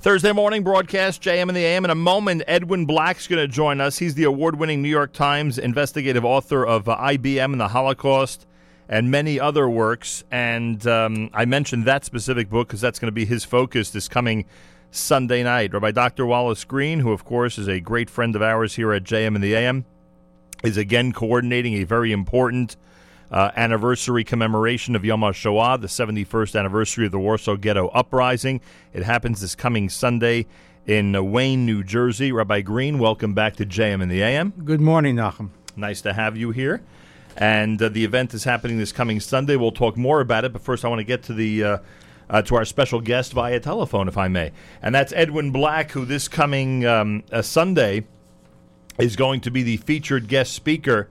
Thursday morning broadcast, JM and the AM. In a moment, Edwin Black's going to join us. He's the award winning New York Times investigative author of uh, IBM and the Holocaust and many other works. And um, I mentioned that specific book because that's going to be his focus this coming Sunday night. Rabbi Dr. Wallace Green, who, of course, is a great friend of ours here at JM and the AM, is again coordinating a very important uh, anniversary commemoration of Yom HaShoah, the 71st anniversary of the Warsaw Ghetto Uprising. It happens this coming Sunday in uh, Wayne, New Jersey. Rabbi Green, welcome back to JM and the AM. Good morning, Nachum. Nice to have you here. And uh, the event is happening this coming Sunday. We'll talk more about it, but first I want to get to the uh, uh, to our special guest via telephone, if I may, and that's Edwin Black, who this coming um, uh, Sunday is going to be the featured guest speaker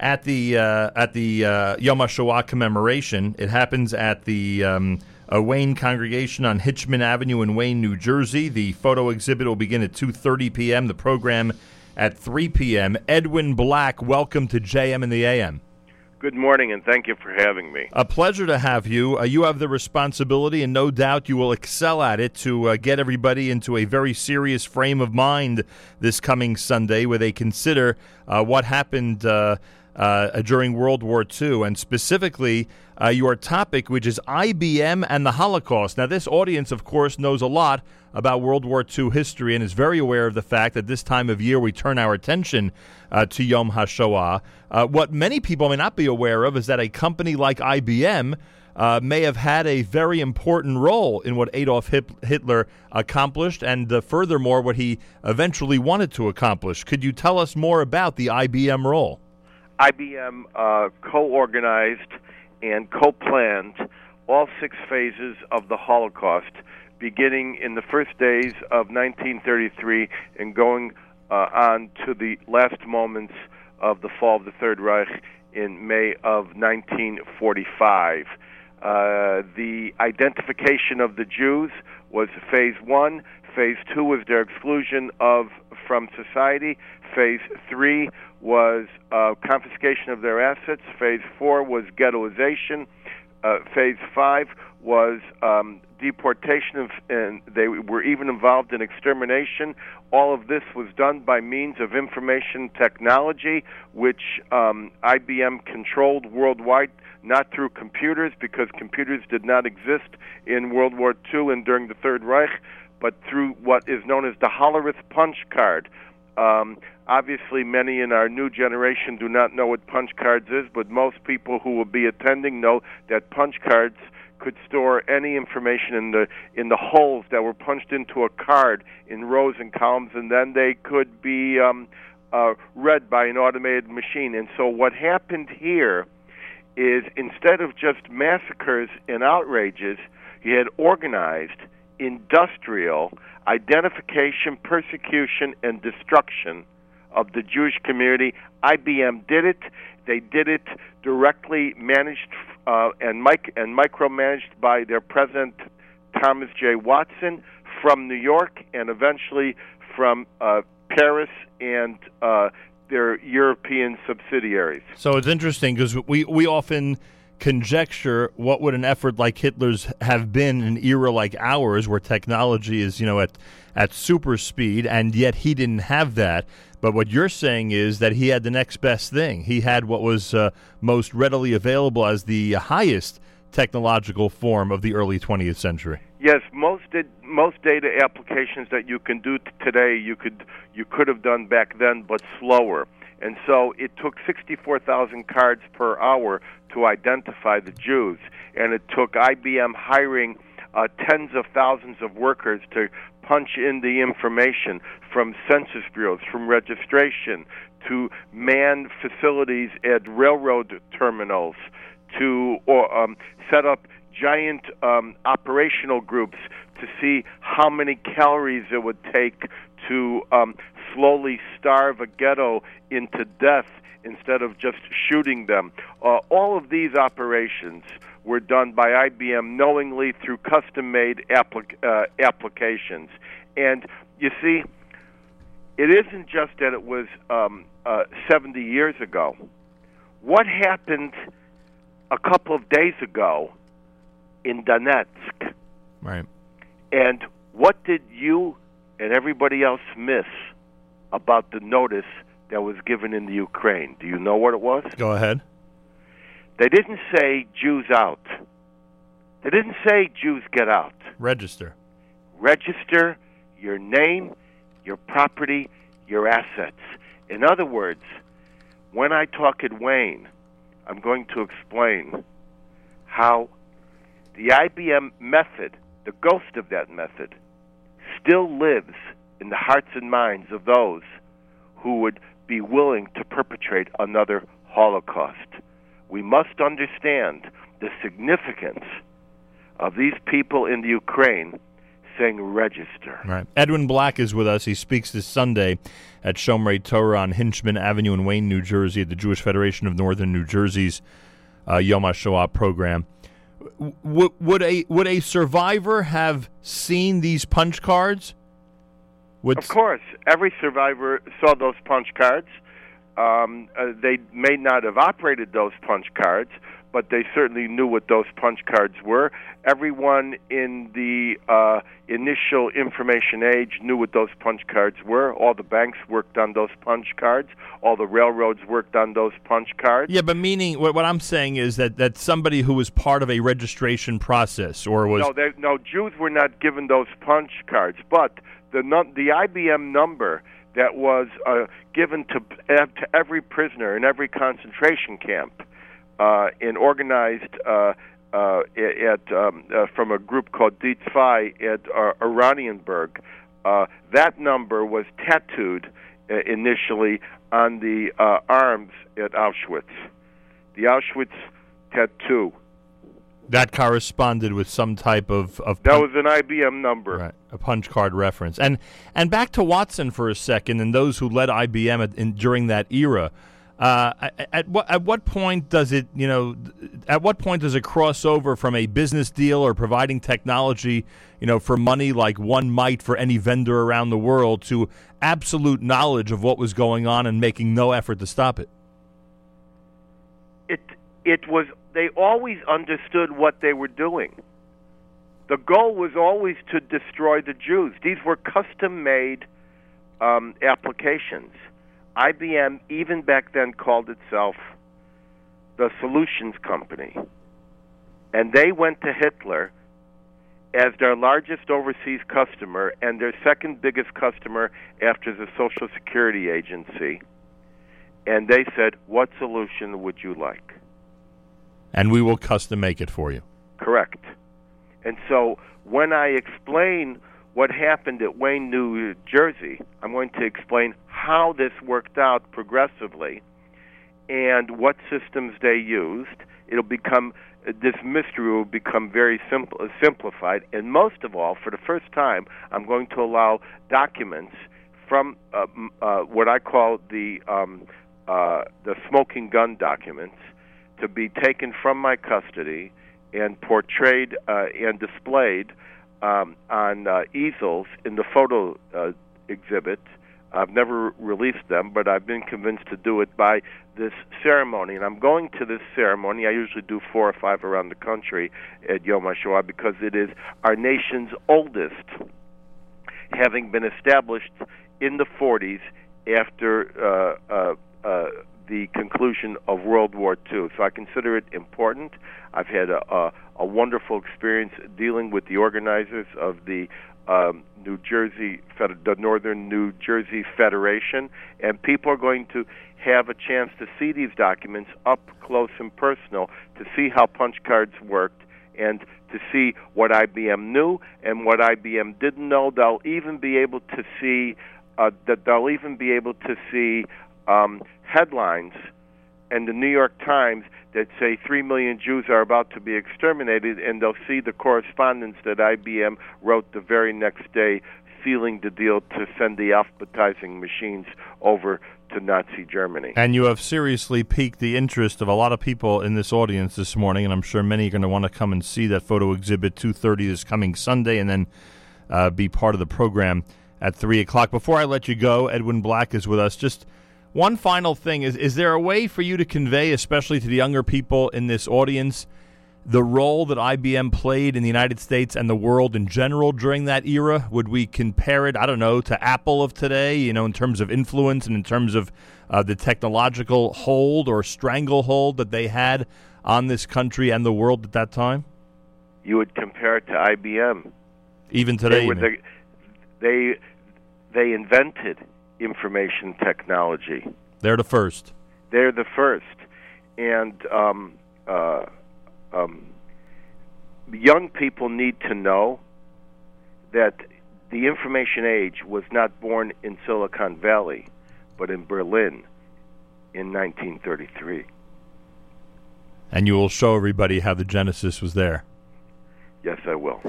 at the uh, at the uh, Yom HaShoah commemoration. It happens at the um, Wayne congregation on Hinchman Avenue in Wayne, New Jersey. The photo exhibit will begin at 2:30 p.m. The program at 3 p.m. Edwin Black, welcome to JM and the AM. Good morning, and thank you for having me. A pleasure to have you. Uh, you have the responsibility, and no doubt you will excel at it, to uh, get everybody into a very serious frame of mind this coming Sunday, where they consider uh, what happened uh, during World War II, and specifically uh, your topic, which is IBM and the Holocaust. Now, this audience, of course, knows a lot about World War II history and is very aware of the fact that this time of year we turn our attention uh, to Yom HaShoah. Uh, what many people may not be aware of is that a company like IBM. Uh, may have had a very important role in what Adolf Hitler accomplished, and uh, furthermore, what he eventually wanted to accomplish. Could you tell us more about the IBM role? IBM uh, co-organized and co-planned all six phases of the Holocaust, beginning in the first days of 1933 and going uh, on to the last moments of the fall of the Third Reich in May of 1945. Uh, the identification of the Jews was phase one. Phase two was their exclusion of from society. Phase three was uh, confiscation of their assets. Phase four was ghettoization. Uh, phase five was um, deportation, of, and they were even involved in extermination. All of this was done by means of information technology, which um, IBM controlled worldwide, not through computers, because computers did not exist in World War II and during the Third Reich, but through what is known as the Hollerith punch card. Um, obviously, many in our new generation do not know what punch cards is, but most people who will be attending know that punch cards could store any information in the in the holes that were punched into a card in rows and columns, and then they could be um, uh, read by an automated machine. And so, what happened here is instead of just massacres and outrages, he had organized industrial identification, persecution, and destruction of the Jewish community. IBM did it. They did it directly managed uh, and mic- and micromanaged by their president Thomas J. Watson from New York and eventually from uh, Paris and uh, their European subsidiaries. So it's interesting because we we often conjecture what would an effort like Hitler's have been in an era like ours, where technology is you know at at super speed, and yet he didn't have that. But what you're saying is that he had the next best thing. He had what was uh, most readily available as the highest technological form of the early 20th century. Yes, most did, most data applications that you can do t- today, you could you could have done back then, but slower. And so it took 64,000 cards per hour to identify the Jews, and it took IBM hiring uh, tens of thousands of workers to punch in the information from census bureaus, from registration, to man facilities at railroad terminals, to or, um, set up giant um, operational groups to see how many calories it would take to um, slowly starve a ghetto into death instead of just shooting them. Uh, all of these operations were done by IBM knowingly through custom made applic- uh, applications. And you see, it isn't just that it was um, uh, 70 years ago. What happened a couple of days ago in Donetsk? Right. And What did you and everybody else miss about the notice that was given in the Ukraine? Do you know what it was? Go ahead. They didn't say Jews out. They didn't say Jews get out. Register. Register your name, your property, your assets. In other words, when I talk at Wayne, I'm going to explain how the IBM method, the ghost of that method, still lives in the hearts and minds of those who would be willing to perpetrate another Holocaust. We must understand the significance of these people in the Ukraine saying register. Right. Edwin Black is with us. He speaks this Sunday at Shomrei Torah on Hinchman Avenue in Wayne, New Jersey, at the Jewish Federation of Northern New Jersey's uh, Yom HaShoah program. W- would a would a survivor have seen these punch cards? Would of course, every survivor saw those punch cards. Um, uh, they may not have operated those punch cards, but they certainly knew what those punch cards were. Everyone in the uh, initial information age knew what those punch cards were. All the banks worked on those punch cards. All the railroads worked on those punch cards. Yeah, but meaning what, what I'm saying is that, that somebody who was part of a registration process or was no, they, no Jews were not given those punch cards, but the the IBM number that was uh, given to to every prisoner in every concentration camp uh, and organized uh, uh, at um, uh, from a group called Die at uh, Oranienburg. Uh, that number was tattooed uh, initially on the uh, arms at Auschwitz. The Auschwitz tattoo. That corresponded with some type of, of that was an IBM number, right? A punch card reference. And and back to Watson for a second, and those who led IBM at, in, during that era. Uh, at what at what point does it you know at what point does it cross over from a business deal or providing technology you know for money like one might for any vendor around the world to absolute knowledge of what was going on and making no effort to stop it? It it was they always understood what they were doing. The goal was always to destroy the Jews. These were custom made um, applications IBM, even back then, called itself the Solutions Company. And they went to Hitler as their largest overseas customer and their second biggest customer after the Social Security Agency. And they said, What solution would you like? And we will custom make it for you. Correct. And so when I explain what happened at Wayne, New Jersey, I'm going to explain how this worked out progressively and what systems they used. It'll become this mystery will become very simple, simplified, and most of all, for the first time, I'm going to allow documents from uh, uh, what I call the um, uh, the smoking gun documents to be taken from my custody and portrayed uh, and displayed um, on uh, easels in the photo uh, exhibit I've never released them, but I've been convinced to do it by this ceremony. And I'm going to this ceremony. I usually do four or five around the country at Yom HaShoah because it is our nation's oldest, having been established in the 40s after uh, uh, uh, the conclusion of World War II. So I consider it important. I've had a, a, a wonderful experience dealing with the organizers of the um, New Jersey, the Northern New Jersey Federation, and people are going to have a chance to see these documents up close and personal to see how punch cards worked and to see what IBM knew and what IBM didn't know. They'll even be able to see uh, that they'll even be able to see um, headlines in the New York Times that say 3 million Jews are about to be exterminated, and they'll see the correspondence that IBM wrote the very next day sealing the deal to send the alphabetizing machines over to Nazi Germany. And you have seriously piqued the interest of a lot of people in this audience this morning, and I'm sure many are going to want to come and see that photo exhibit 2:30 this coming Sunday, and then uh, be part of the program at three o'clock. Before I let you go, Edwin Black is with us. Just one final thing is: is there a way for you to convey, especially to the younger people in this audience, the role that IBM played in the United States and the world in general during that era? Would we compare it, I don't know, to Apple of today, you know, in terms of influence and in terms of uh, the technological hold or stranglehold that they had on this country and the world at that time? You would compare it to IBM. Even today, they, the, they, they invented information technology. They're the first. They're the first. And um, uh, um, young people need to know that the information age was not born in Silicon Valley, but in Berlin in 1933. And you will show everybody how the genesis was there. Yes, I will.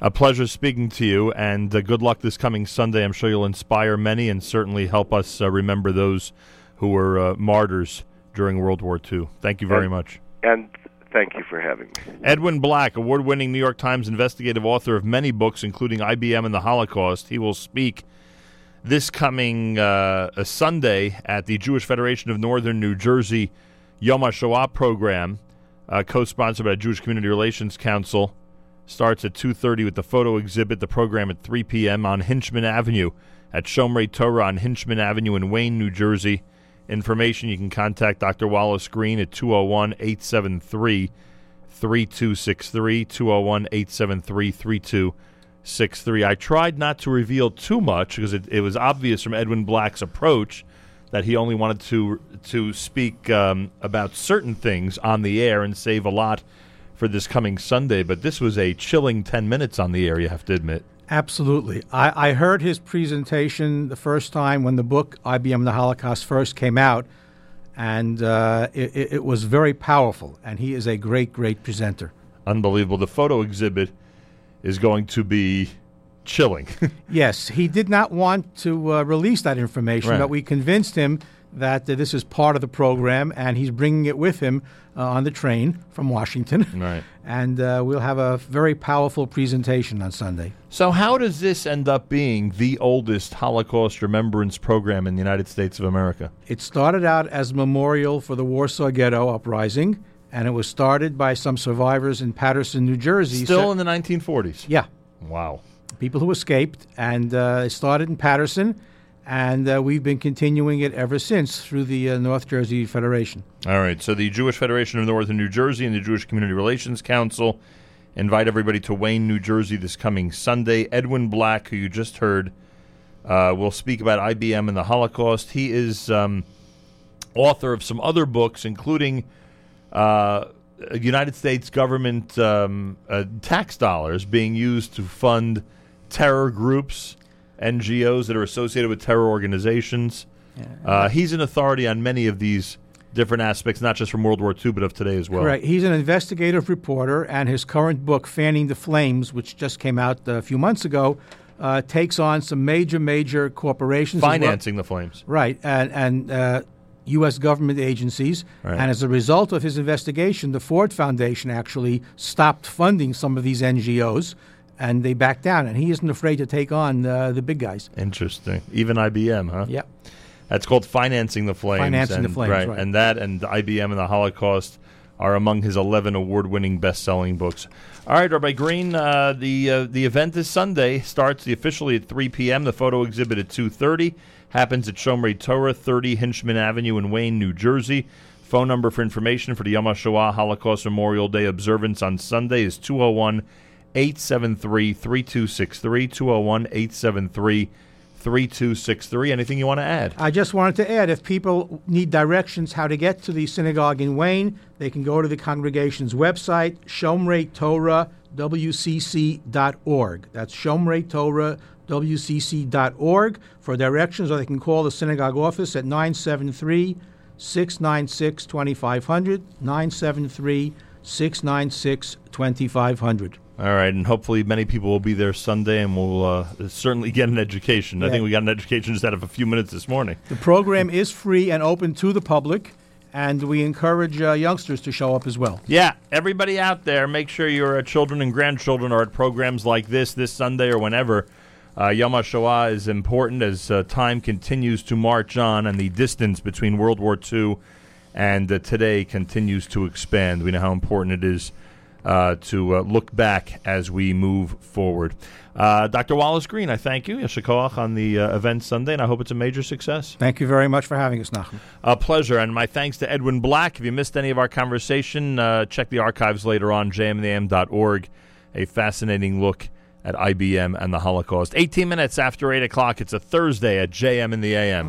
A pleasure speaking to you, and uh, good luck this coming Sunday. I'm sure you'll inspire many and certainly help us uh, remember those who were uh, martyrs during World War II. Thank you very and, much. And Thank you for having me. Edwin Black, award winning New York Times investigative author of many books, including IBM and the Holocaust. He will speak this coming uh, Sunday at the Jewish Federation of Northern New Jersey Yom HaShoah program, uh, co sponsored by Jewish Community Relations Council. Starts at 2.30 with the photo exhibit, the program at 3 p.m. on Hinchman Avenue at Shomrei Torah on Hinchman Avenue in Wayne, New Jersey information, you can contact Dr. Wallace Green at 201 873 3263. 201 873 3263. I tried not to reveal too much because it, it, was obvious from Edwin Black's approach that he only wanted to, to speak um, about certain things on the air and save a lot for this coming Sunday. But this was a chilling 10 minutes on the air, you have to admit. Absolutely. I, I, heard his presentation the first time when the book IBM the Holocaust first came out, and uh, it, it, was very powerful. And he is a great, great presenter. Unbelievable. The photo exhibit is going to be chilling. yes, he did not want to uh, release that information, right. but we convinced him that uh, this is part of the program, and he's bringing it with him uh, on the train from Washington. Right. And uh, we'll have a very powerful presentation on Sunday. So, how does this end up being the oldest Holocaust remembrance program in the United States of America? It started out as a memorial for the Warsaw Ghetto uprising, and it was started by some survivors in Paterson, New Jersey. Still in the 1940s? Yeah. Wow. People who escaped, and uh, it started in Paterson and uh, we've been continuing it ever since through the uh, North Jersey Federation. All right. So the Jewish Federation of Northern New Jersey and the Jewish Community Relations Council invite everybody to Wayne, New Jersey this coming Sunday. Edwin Black, who you just heard, uh, will speak about IBM and the Holocaust. He is um, author of some other books, including uh, United States government um, uh, tax dollars being used to fund terror groups NGOs that are associated with terror organizations. Yeah. Uh, he's an authority on many of these different aspects, not just from World War II, but of today as well. Right. He's an investigative reporter, and his current book, Fanning the Flames, which just came out a few months ago, uh, takes on some major, major corporations. Financing well. the flames. Right. And, and uh, U.S. government agencies. Right. And as a result of his investigation, the Ford Foundation actually stopped funding some of these NGOs and they back down. And he isn't afraid to take on uh, the big guys. Interesting. Even IBM, huh? Yeah. That's called financing the flames. Financing and, the flames, right. right. And that and IBM and the Holocaust are among his 11 award-winning best-selling books. All right, Rabbi Green, uh, the uh, the event this Sunday starts the officially at 3 p.m. The photo exhibit at 2:30 happens at Shomrei Torah, 30 Hinchman Avenue in Wayne, New Jersey. Phone number for information for the Yom HaShoah Holocaust Memorial Day observance on Sunday is 201- 873 3263. 201 873 3263. Anything you want to add? I just wanted to add if people need directions how to get to the synagogue in Wayne, they can go to the congregation's website, shomreitorahwcc.org. That's shomreitorahwcc.org for directions, or they can call the synagogue office at 973 696 2500. 973 696 2500. All right, and hopefully many people will be there Sunday, and we'll uh, certainly get an education. Yeah. I think we got an education just out of a few minutes this morning. The program is free and open to the public, and we encourage uh, youngsters to show up as well. Yeah, everybody out there, make sure your uh, children and grandchildren are at programs like this this Sunday or whenever. Uh, Yom HaShoah is important as uh, time continues to march on, and the distance between World War II and uh, today continues to expand. We know how important it is uh, to uh, look back as we move forward. Uh, Dr. Wallace Green, I thank you, Yashikoach, on the uh, event Sunday, and I hope it's a major success. Thank you very much for having us, Nachum. A pleasure, and my thanks to Edwin Black. If you missed any of our conversation, uh, check the archives later on, jmam.org. A fascinating look at IBM and the Holocaust. 18 minutes after 8 o'clock, it's a Thursday at JM in the AM.